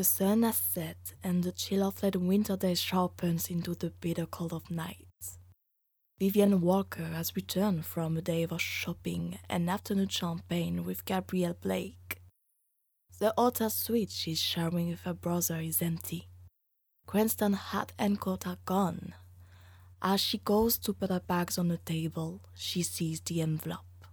The sun has set, and the chill of late winter day sharpens into the bitter cold of night. Vivian Walker has returned from a day of shopping and afternoon champagne with Gabrielle Blake. The hotel suite she's sharing with her brother is empty. Cranston hat and coat are gone. As she goes to put her bags on the table, she sees the envelope.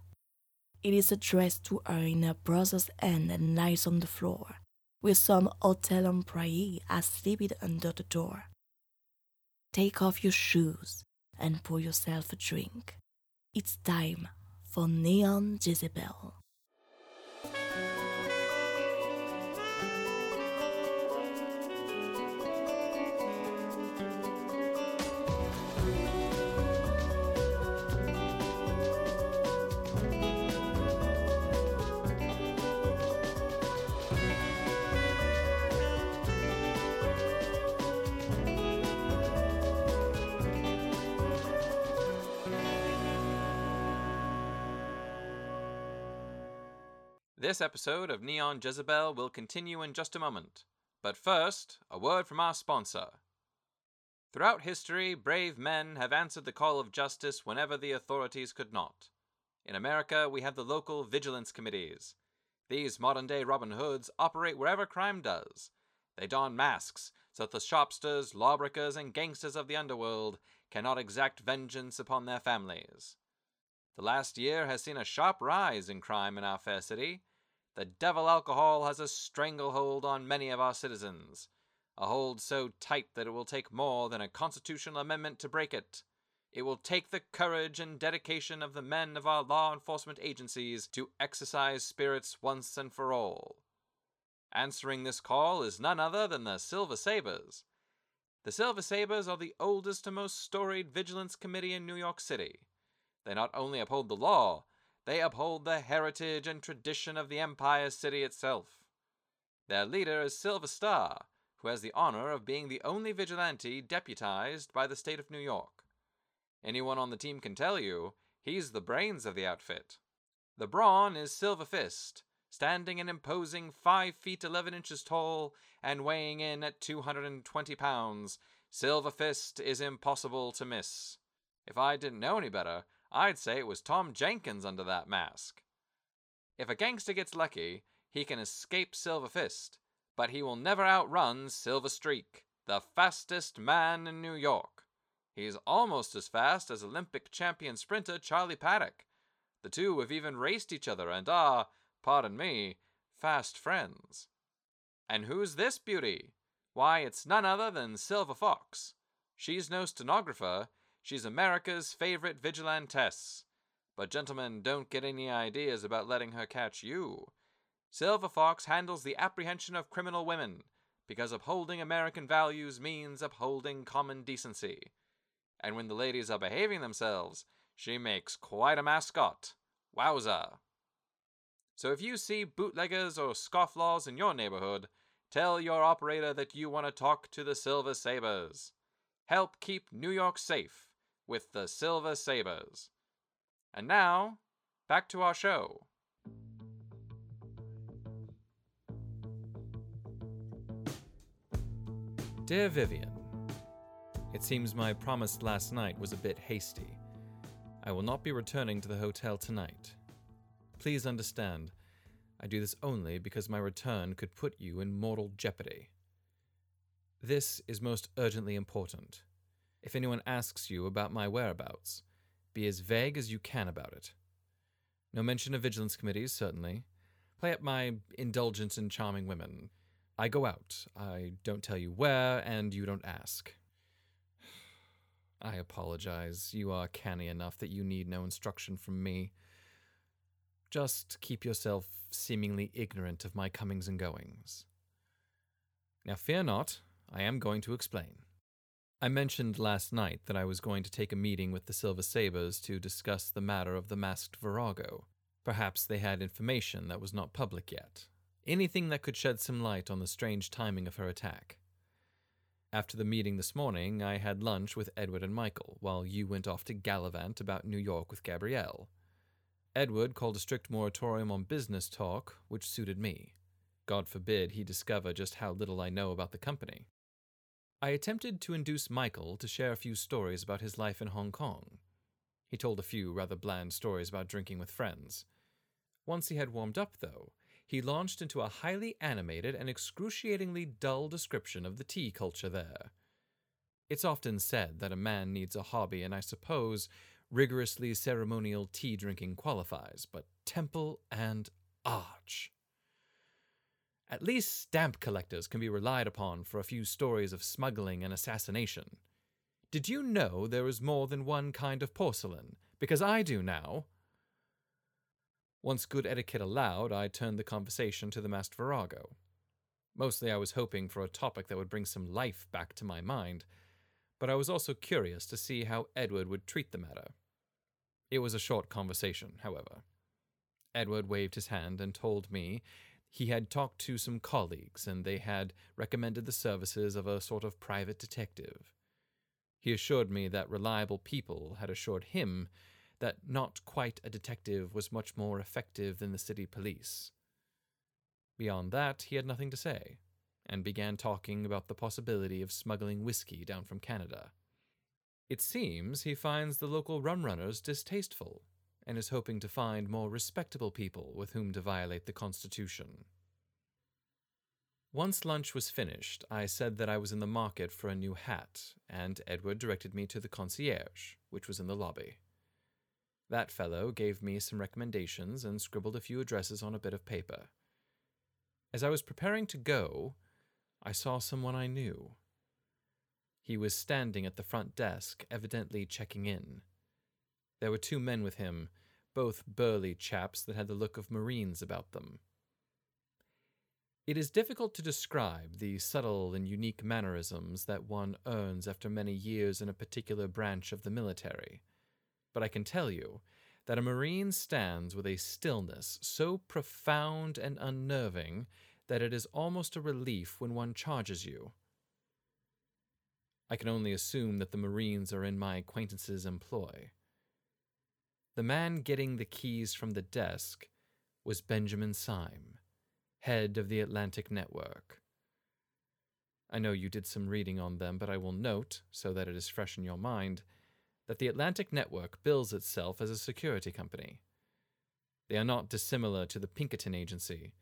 It is addressed to her in her brother's hand and lies on the floor, with some hotel employee asleep under the door. Take off your shoes and pour yourself a drink. It's time for Neon Jezebel. This episode of Neon Jezebel will continue in just a moment. But first, a word from our sponsor. Throughout history, brave men have answered the call of justice whenever the authorities could not. In America, we have the local vigilance committees. These modern day Robin Hoods operate wherever crime does. They don masks so that the shopsters, lawbreakers, and gangsters of the underworld cannot exact vengeance upon their families. The last year has seen a sharp rise in crime in our fair city. The devil alcohol has a stranglehold on many of our citizens, a hold so tight that it will take more than a constitutional amendment to break it. It will take the courage and dedication of the men of our law enforcement agencies to exercise spirits once and for all. Answering this call is none other than the Silver Sabres. The Silver Sabres are the oldest and most storied vigilance committee in New York City. They not only uphold the law, they uphold the heritage and tradition of the Empire City itself. Their leader is Silver Star, who has the honor of being the only vigilante deputized by the state of New York. Anyone on the team can tell you he's the brains of the outfit. The brawn is Silver Fist, standing an imposing 5 feet 11 inches tall and weighing in at 220 pounds. Silver Fist is impossible to miss. If I didn't know any better, I'd say it was Tom Jenkins under that mask. If a gangster gets lucky, he can escape Silver Fist, but he will never outrun Silver Streak, the fastest man in New York. He's almost as fast as Olympic champion sprinter Charlie Paddock. The two have even raced each other and are, pardon me, fast friends. And who's this beauty? Why, it's none other than Silver Fox. She's no stenographer, She's America's favorite vigilantess. But, gentlemen, don't get any ideas about letting her catch you. Silver Fox handles the apprehension of criminal women, because upholding American values means upholding common decency. And when the ladies are behaving themselves, she makes quite a mascot. Wowza! So if you see bootleggers or scofflaws in your neighborhood, tell your operator that you want to talk to the Silver Sabres. Help keep New York safe with the Silver Sabres. And now, back to our show. Dear Vivian, It seems my promise last night was a bit hasty. I will not be returning to the hotel tonight. Please understand, I do this only because my return could put you in mortal jeopardy. This is most urgently important. If anyone asks you about my whereabouts, be as vague as you can about it. No mention of vigilance committees, certainly. Play up my indulgence in charming women. I go out. I don't tell you where, and you don't ask. I apologize. You are canny enough that you need no instruction from me. Just keep yourself seemingly ignorant of my comings and goings. Now, fear not, I am going to explain. I mentioned last night that I was going to take a meeting with the Silver Sabres to discuss the matter of the masked Virago. Perhaps they had information that was not public yet. Anything that could shed some light on the strange timing of her attack. After the meeting this morning, I had lunch with Edward and Michael, while you went off to gallivant about New York with Gabrielle. Edward called a strict moratorium on business talk, which suited me. God forbid he discover just how little I know about the company. I attempted to induce Michael to share a few stories about his life in Hong Kong. He told a few rather bland stories about drinking with friends. Once he had warmed up, though, he launched into a highly animated and excruciatingly dull description of the tea culture there. It's often said that a man needs a hobby, and I suppose rigorously ceremonial tea drinking qualifies, but Temple and Arch. At least stamp collectors can be relied upon for a few stories of smuggling and assassination. Did you know there is more than one kind of porcelain? Because I do now. Once good etiquette allowed, I turned the conversation to the masked virago. Mostly I was hoping for a topic that would bring some life back to my mind, but I was also curious to see how Edward would treat the matter. It was a short conversation, however. Edward waved his hand and told me he had talked to some colleagues and they had recommended the services of a sort of private detective. He assured me that reliable people had assured him that not quite a detective was much more effective than the city police. Beyond that, he had nothing to say, and began talking about the possibility of smuggling whiskey down from Canada. It seems he finds the local rum runners distasteful, and is hoping to find more respectable people with whom to violate the Constitution. Once lunch was finished, I said that I was in the market for a new hat, and Edward directed me to the concierge, which was in the lobby. That fellow gave me some recommendations and scribbled a few addresses on a bit of paper. As I was preparing to go, I saw someone I knew. He was standing at the front desk, evidently checking in. There were two men with him, both burly chaps that had the look of Marines about them. It is difficult to describe the subtle and unique mannerisms that one earns after many years in a particular branch of the military but I can tell you that a Marine stands with a stillness so profound and unnerving that it is almost a relief when one charges you. I can only assume that the Marines are in my acquaintance's employ. The man getting the keys from the desk was Benjamin Syme, head of the Atlantic Network. I know you did some reading on them, but I will note, so that it is fresh in your mind, that the Atlantic Network bills itself as a security company. They are not dissimilar to the Pinkerton Agency,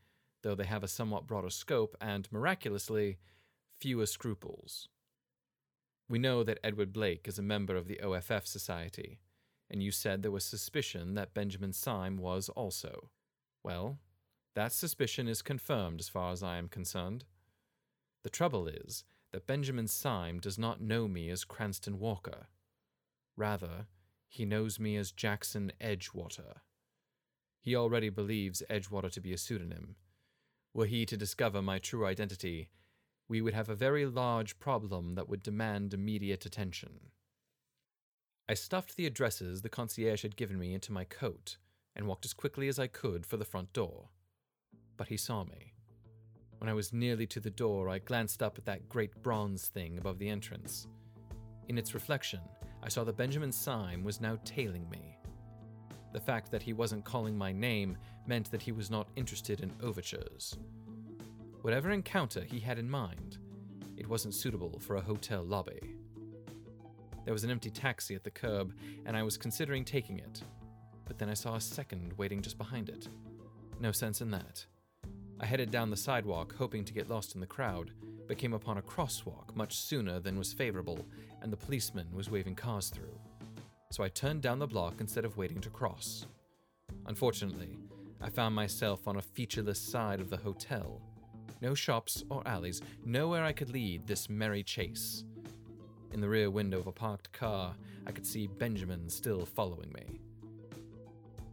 though they have a somewhat broader scope and, miraculously, fewer scruples. We know that Edward Blake is a member of the OFF Society, and you said there was suspicion that Benjamin Syme was also. Well, that suspicion is confirmed as far as I am concerned. The trouble is that Benjamin Syme does not know me as Cranston Walker. Rather, he knows me as Jackson Edgewater. He already believes Edgewater to be a pseudonym. Were he to discover my true identity, we would have a very large problem that would demand immediate attention. I stuffed the addresses the concierge had given me into my coat and walked as quickly as I could for the front door. But he saw me. When I was nearly to the door, I glanced up at that great bronze thing above the entrance. In its reflection, I saw that Benjamin Syme was now tailing me. The fact that he wasn't calling my name meant that he was not interested in overtures. Whatever encounter he had in mind, it wasn't suitable for a hotel lobby. There was an empty taxi at the curb, and I was considering taking it, but then I saw a second waiting just behind it. No sense in that. I headed down the sidewalk, hoping to get lost in the crowd, but came upon a crosswalk much sooner than was favorable, and the policeman was waving cars through. So I turned down the block instead of waiting to cross. Unfortunately, I found myself on a featureless side of the hotel. No shops or alleys, nowhere I could lead this merry chase. In the rear window of a parked car, I could see Benjamin still following me.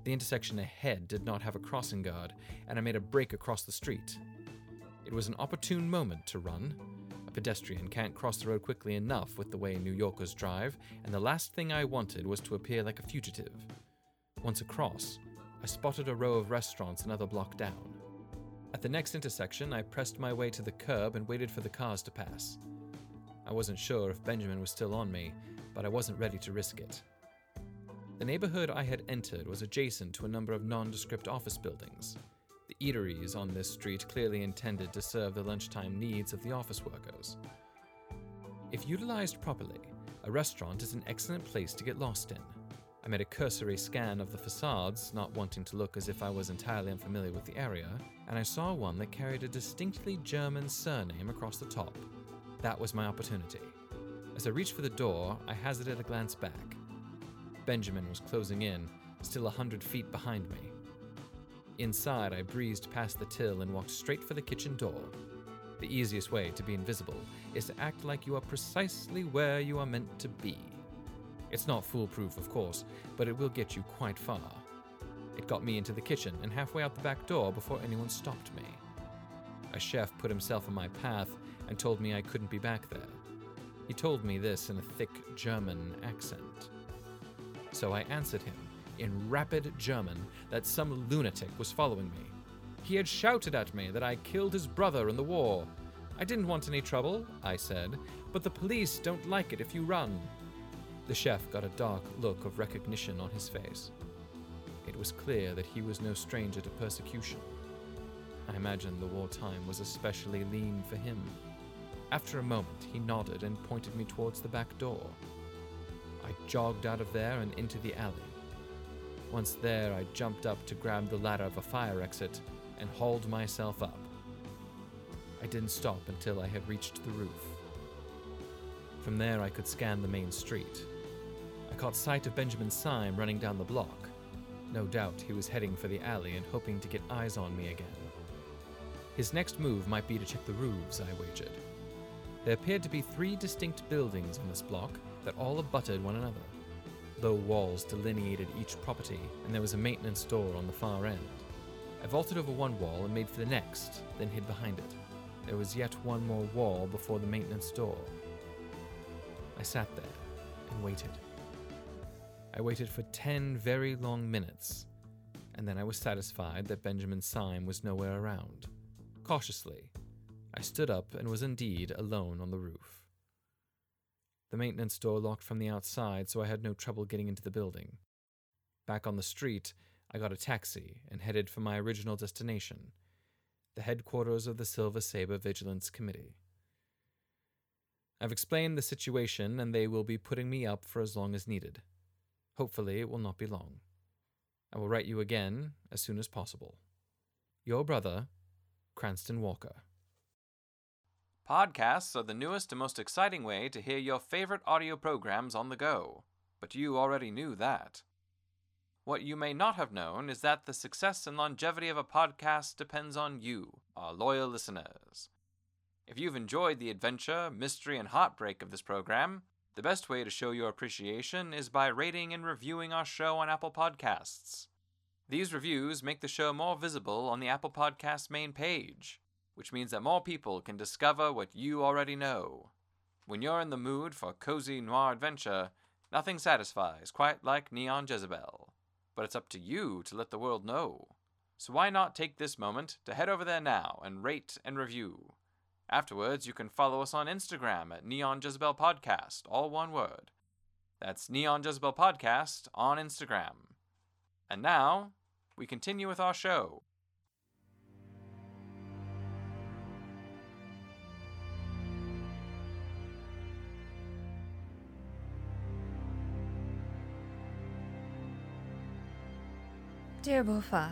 The intersection ahead did not have a crossing guard, and I made a break across the street. It was an opportune moment to run. A pedestrian can't cross the road quickly enough with the way New Yorkers drive, and the last thing I wanted was to appear like a fugitive. Once across, I spotted a row of restaurants another block down. At the next intersection, I pressed my way to the curb and waited for the cars to pass. I wasn't sure if Benjamin was still on me, but I wasn't ready to risk it. The neighborhood I had entered was adjacent to a number of nondescript office buildings. The eateries on this street clearly intended to serve the lunchtime needs of the office workers. If utilized properly, a restaurant is an excellent place to get lost in. I made a cursory scan of the facades, not wanting to look as if I was entirely unfamiliar with the area, and I saw one that carried a distinctly German surname across the top. That was my opportunity. As I reached for the door, I hazarded a glance back. Benjamin was closing in, still a hundred feet behind me. Inside, I breezed past the till and walked straight for the kitchen door. The easiest way to be invisible is to act like you are precisely where you are meant to be. It's not foolproof, of course, but it will get you quite far. It got me into the kitchen and halfway out the back door before anyone stopped me. A chef put himself in my path and told me I couldn't be back there. He told me this in a thick German accent. So I answered him in rapid German that some lunatic was following me. He had shouted at me that I killed his brother in the war. I didn't want any trouble, I said, but the police don't like it if you run. The chef got a dark look of recognition on his face. It was clear that he was no stranger to persecution. I imagine the wartime was especially lean for him. After a moment, he nodded and pointed me towards the back door. I jogged out of there and into the alley. Once there, I jumped up to grab the ladder of a fire exit and hauled myself up. I didn't stop until I had reached the roof. From there, I could scan the main street. I caught sight of Benjamin Syme running down the block. No doubt he was heading for the alley and hoping to get eyes on me again. His next move might be to check the roofs, I wagered. There appeared to be three distinct buildings on this block that all abutted one another. Low walls delineated each property, and there was a maintenance door on the far end. I vaulted over one wall and made for the next, then hid behind it. There was yet one more wall before the maintenance door. I sat there and waited. I waited for ten very long minutes, and then I was satisfied that Benjamin Syme was nowhere around. Cautiously, I stood up and was indeed alone on the roof. The maintenance door locked from the outside, so I had no trouble getting into the building. Back on the street, I got a taxi and headed for my original destination, the headquarters of the Silver Sabre Vigilance Committee. I've explained the situation, and they will be putting me up for as long as needed. Hopefully, it will not be long. I will write you again as soon as possible. Your brother, Cranston Walker. Podcasts are the newest and most exciting way to hear your favorite audio programs on the go, but you already knew that. What you may not have known is that the success and longevity of a podcast depends on you, our loyal listeners. If you've enjoyed the adventure, mystery, and heartbreak of this program, the best way to show your appreciation is by rating and reviewing our show on Apple Podcasts. These reviews make the show more visible on the Apple Podcasts main page, which means that more people can discover what you already know. When you're in the mood for cozy noir adventure, nothing satisfies quite like Neon Jezebel. But it's up to you to let the world know. So why not take this moment to head over there now and rate and review? Afterwards, you can follow us on Instagram at Neon Jezebel Podcast, all one word. That's Neon Jezebel Podcast on Instagram. And now, we continue with our show. Dear Bofa,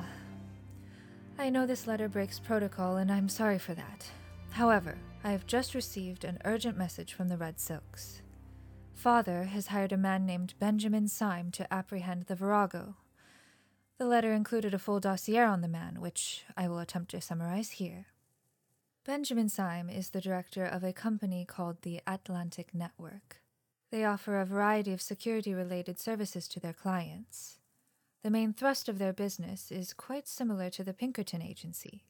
I know this letter breaks protocol and I'm sorry for that. However, I have just received an urgent message from the Red Silks. Father has hired a man named Benjamin Syme to apprehend the Virago. The letter included a full dossier on the man, which I will attempt to summarize here. Benjamin Syme is the director of a company called the Atlantic Network. They offer a variety of security related services to their clients. The main thrust of their business is quite similar to the Pinkerton Agency.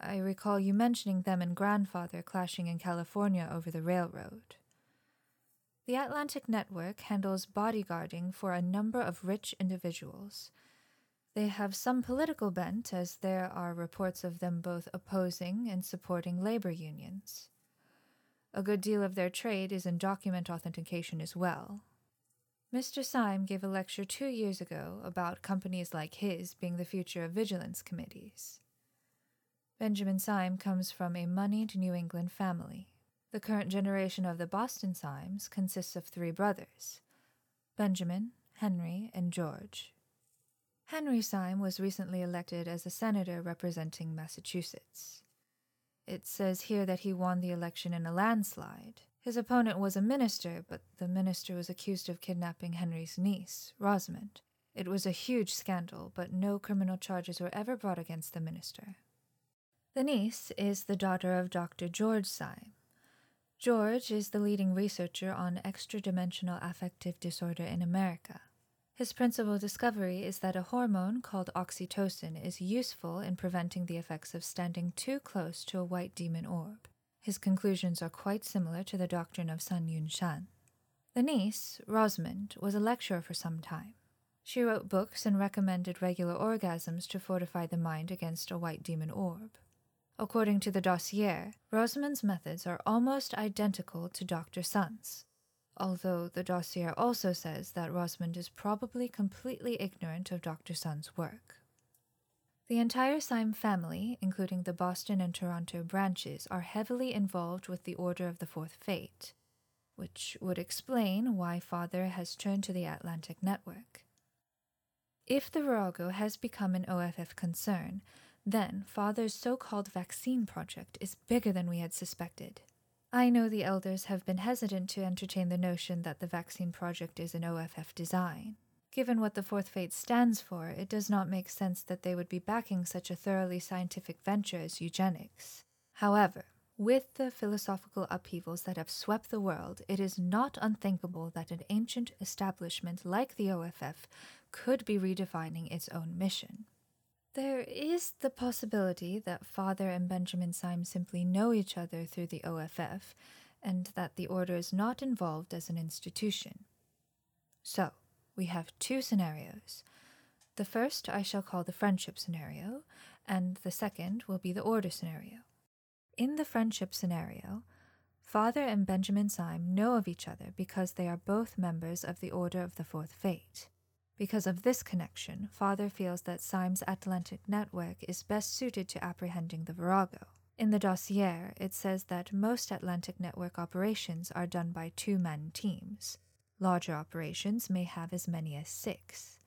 I recall you mentioning them and grandfather clashing in California over the railroad. The Atlantic Network handles bodyguarding for a number of rich individuals. They have some political bent, as there are reports of them both opposing and supporting labor unions. A good deal of their trade is in document authentication as well. Mr. Syme gave a lecture two years ago about companies like his being the future of vigilance committees. Benjamin Syme comes from a moneyed New England family. The current generation of the Boston Symes consists of three brothers Benjamin, Henry, and George. Henry Syme was recently elected as a senator representing Massachusetts. It says here that he won the election in a landslide. His opponent was a minister, but the minister was accused of kidnapping Henry's niece, Rosamond. It was a huge scandal, but no criminal charges were ever brought against the minister. The niece is the daughter of Dr. George Syme. George is the leading researcher on extra-dimensional affective disorder in America. His principal discovery is that a hormone called oxytocin is useful in preventing the effects of standing too close to a white demon orb. His conclusions are quite similar to the doctrine of Sun Yun Shan. The niece, Rosamond, was a lecturer for some time. She wrote books and recommended regular orgasms to fortify the mind against a white demon orb. According to the dossier, Rosamond's methods are almost identical to Dr. Sun's although the dossier also says that Rosamond is probably completely ignorant of Dr. Sun's work. The entire Syme family, including the Boston and Toronto branches, are heavily involved with the Order of the Fourth Fate, which would explain why Father has turned to the Atlantic Network. If the Virago has become an OFF concern, then Father's so called vaccine project is bigger than we had suspected. I know the elders have been hesitant to entertain the notion that the vaccine project is an OFF design. Given what the Fourth Fate stands for, it does not make sense that they would be backing such a thoroughly scientific venture as eugenics. However, with the philosophical upheavals that have swept the world, it is not unthinkable that an ancient establishment like the OFF could be redefining its own mission. There is the possibility that Father and Benjamin Syme simply know each other through the OFF, and that the Order is not involved as an institution. So, we have two scenarios. The first I shall call the friendship scenario, and the second will be the Order scenario. In the friendship scenario, Father and Benjamin Syme know of each other because they are both members of the Order of the Fourth Fate. Because of this connection, Father feels that Syme's Atlantic network is best suited to apprehending the Virago. In the dossier, it says that most Atlantic network operations are done by two man teams. Larger operations may have as many as six.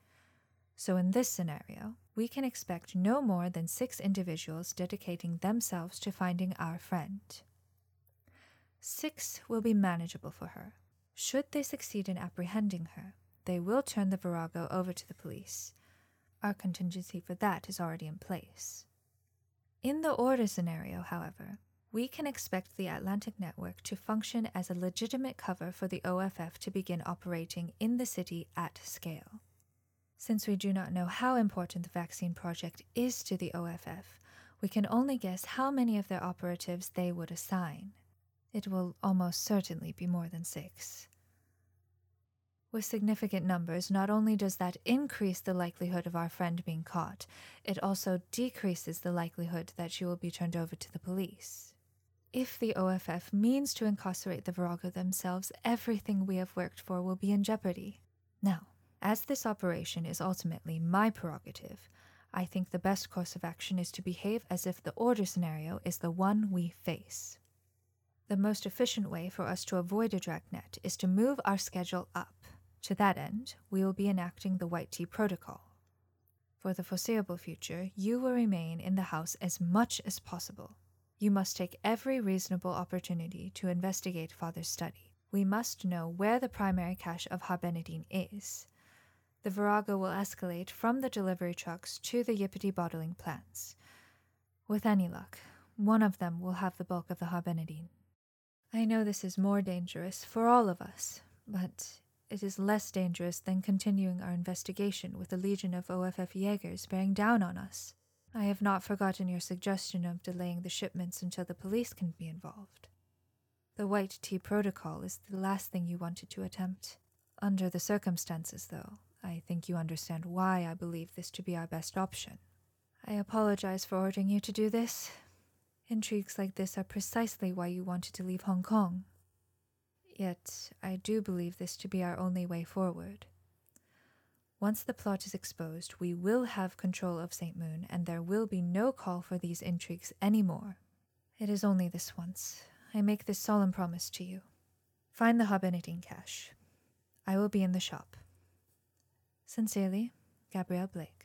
So, in this scenario, we can expect no more than six individuals dedicating themselves to finding our friend. Six will be manageable for her. Should they succeed in apprehending her, they will turn the Virago over to the police. Our contingency for that is already in place. In the order scenario, however, we can expect the Atlantic Network to function as a legitimate cover for the OFF to begin operating in the city at scale. Since we do not know how important the vaccine project is to the OFF, we can only guess how many of their operatives they would assign. It will almost certainly be more than six. With significant numbers, not only does that increase the likelihood of our friend being caught, it also decreases the likelihood that she will be turned over to the police. If the OFF means to incarcerate the Virago themselves, everything we have worked for will be in jeopardy. Now, as this operation is ultimately my prerogative, I think the best course of action is to behave as if the order scenario is the one we face. The most efficient way for us to avoid a dragnet is to move our schedule up. To that end, we will be enacting the White Tea Protocol. For the foreseeable future, you will remain in the house as much as possible. You must take every reasonable opportunity to investigate Father's study. We must know where the primary cache of Harbenidine is. The Virago will escalate from the delivery trucks to the Yippity bottling plants. With any luck, one of them will have the bulk of the Harbenidine. I know this is more dangerous for all of us, but it is less dangerous than continuing our investigation with a legion of OFF Jaegers bearing down on us. I have not forgotten your suggestion of delaying the shipments until the police can be involved. The White Tea Protocol is the last thing you wanted to attempt. Under the circumstances, though, I think you understand why I believe this to be our best option. I apologize for ordering you to do this. Intrigues like this are precisely why you wanted to leave Hong Kong. Yet I do believe this to be our only way forward. Once the plot is exposed, we will have control of St. Moon, and there will be no call for these intrigues any more. It is only this once. I make this solemn promise to you. Find the Harbenidine cache. I will be in the shop. Sincerely, Gabrielle Blake.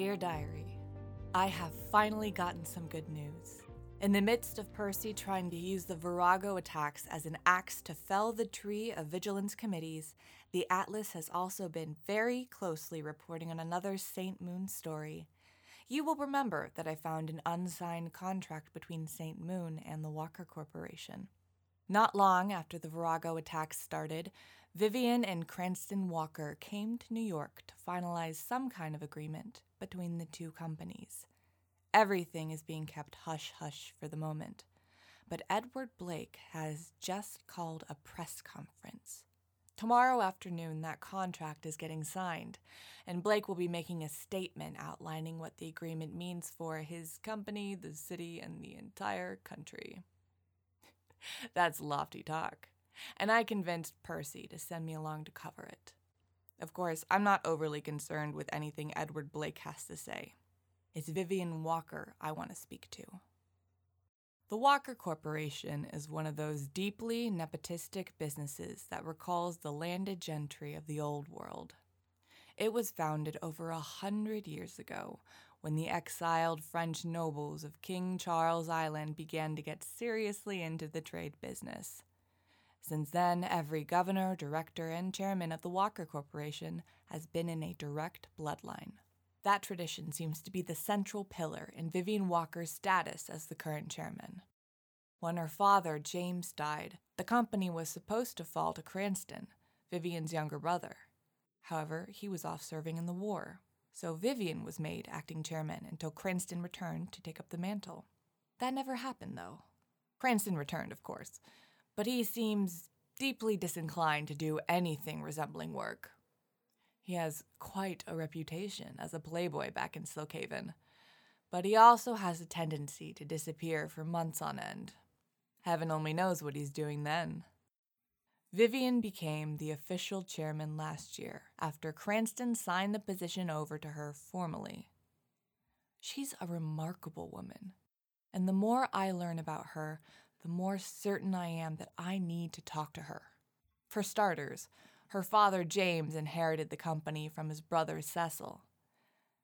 Dear Diary, I have finally gotten some good news. In the midst of Percy trying to use the Virago attacks as an axe to fell the tree of vigilance committees, the Atlas has also been very closely reporting on another St. Moon story. You will remember that I found an unsigned contract between St. Moon and the Walker Corporation. Not long after the Virago attacks started, Vivian and Cranston Walker came to New York to finalize some kind of agreement between the two companies. Everything is being kept hush hush for the moment. But Edward Blake has just called a press conference. Tomorrow afternoon, that contract is getting signed, and Blake will be making a statement outlining what the agreement means for his company, the city, and the entire country. That's lofty talk, and I convinced Percy to send me along to cover it. Of course, I'm not overly concerned with anything Edward Blake has to say. It's Vivian Walker I want to speak to. The Walker Corporation is one of those deeply nepotistic businesses that recalls the landed gentry of the old world. It was founded over a hundred years ago when the exiled French nobles of King Charles Island began to get seriously into the trade business. Since then, every governor, director, and chairman of the Walker Corporation has been in a direct bloodline. That tradition seems to be the central pillar in Vivian Walker's status as the current chairman. When her father, James, died, the company was supposed to fall to Cranston, Vivian's younger brother. However, he was off serving in the war, so Vivian was made acting chairman until Cranston returned to take up the mantle. That never happened, though. Cranston returned, of course, but he seems deeply disinclined to do anything resembling work. He has quite a reputation as a playboy back in Silkhaven, but he also has a tendency to disappear for months on end. Heaven only knows what he's doing then. Vivian became the official chairman last year after Cranston signed the position over to her formally. She's a remarkable woman, and the more I learn about her, the more certain I am that I need to talk to her. For starters, her father James inherited the company from his brother Cecil.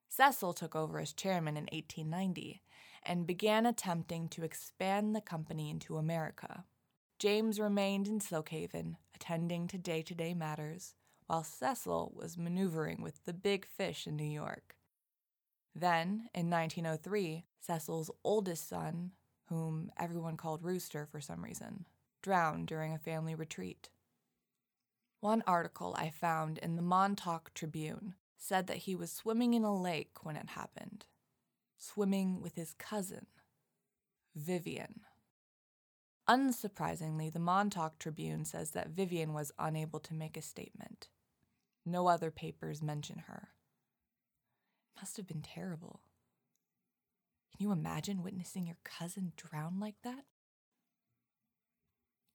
Cecil took over as chairman in 1890 and began attempting to expand the company into America. James remained in Silkhaven, attending to day to day matters, while Cecil was maneuvering with the big fish in New York. Then, in 1903, Cecil's oldest son, whom everyone called Rooster for some reason, drowned during a family retreat. One article I found in the Montauk Tribune said that he was swimming in a lake when it happened, swimming with his cousin, Vivian. Unsurprisingly, the Montauk Tribune says that Vivian was unable to make a statement. No other papers mention her. It must have been terrible. Can you imagine witnessing your cousin drown like that?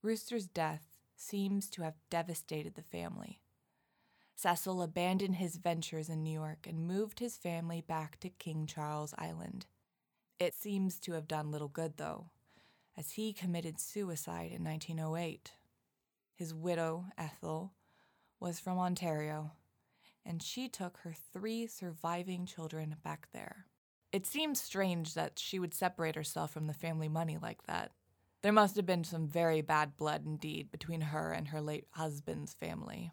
Rooster's death seems to have devastated the family. Cecil abandoned his ventures in New York and moved his family back to King Charles Island. It seems to have done little good, though, as he committed suicide in 1908. His widow, Ethel, was from Ontario, and she took her three surviving children back there. It seems strange that she would separate herself from the family money like that. There must have been some very bad blood indeed between her and her late husband's family.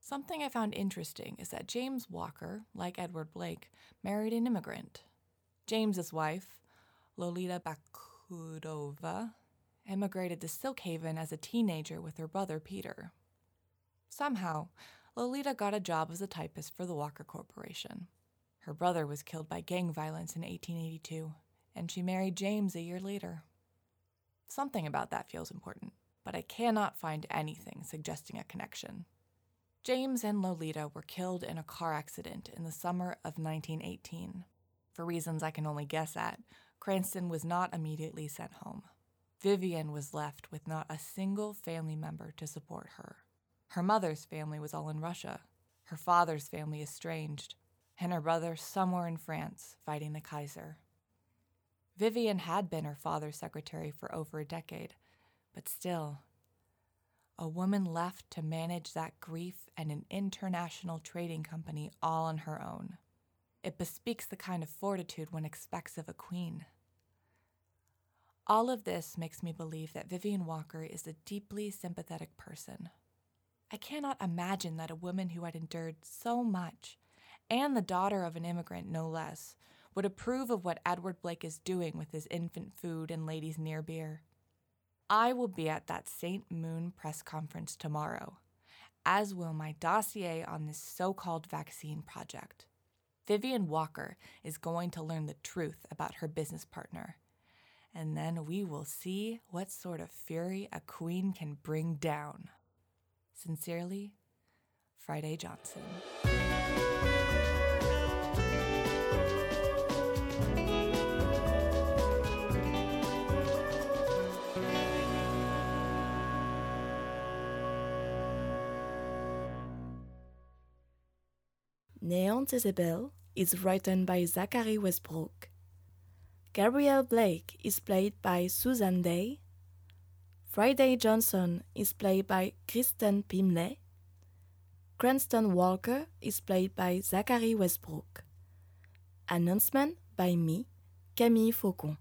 Something I found interesting is that James Walker, like Edward Blake, married an immigrant. James's wife, Lolita Bakudova, uh, immigrated to Silkhaven as a teenager with her brother Peter. Somehow, Lolita got a job as a typist for the Walker Corporation. Her brother was killed by gang violence in 1882, and she married James a year later. Something about that feels important. but I cannot find anything suggesting a connection. James and Lolita were killed in a car accident in the summer of 1918. For reasons I can only guess at, Cranston was not immediately sent home. Vivian was left with not a single family member to support her. Her mother's family was all in Russia, her father's family estranged, and her brother somewhere in France fighting the Kaiser. Vivian had been her father's secretary for over a decade, but still, a woman left to manage that grief and an international trading company all on her own. It bespeaks the kind of fortitude one expects of a queen. All of this makes me believe that Vivian Walker is a deeply sympathetic person. I cannot imagine that a woman who had endured so much, and the daughter of an immigrant no less, would approve of what Edward Blake is doing with his infant food and ladies' near beer. I will be at that St. Moon press conference tomorrow, as will my dossier on this so called vaccine project. Vivian Walker is going to learn the truth about her business partner, and then we will see what sort of fury a queen can bring down. Sincerely, Friday Johnson. Neon Jezebel is written by Zachary Westbrook. Gabrielle Blake is played by Susan Day. Friday Johnson is played by Kristen Pimley. Cranston Walker is played by Zachary Westbrook. Announcement by me, Camille Faucon.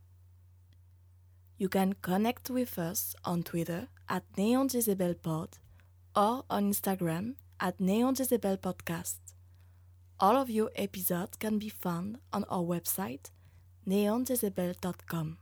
You can connect with us on Twitter at Neon Jezebel Pod or on Instagram at Neon Jezebel Podcast. All of your episodes can be found on our website neonjezebel.com.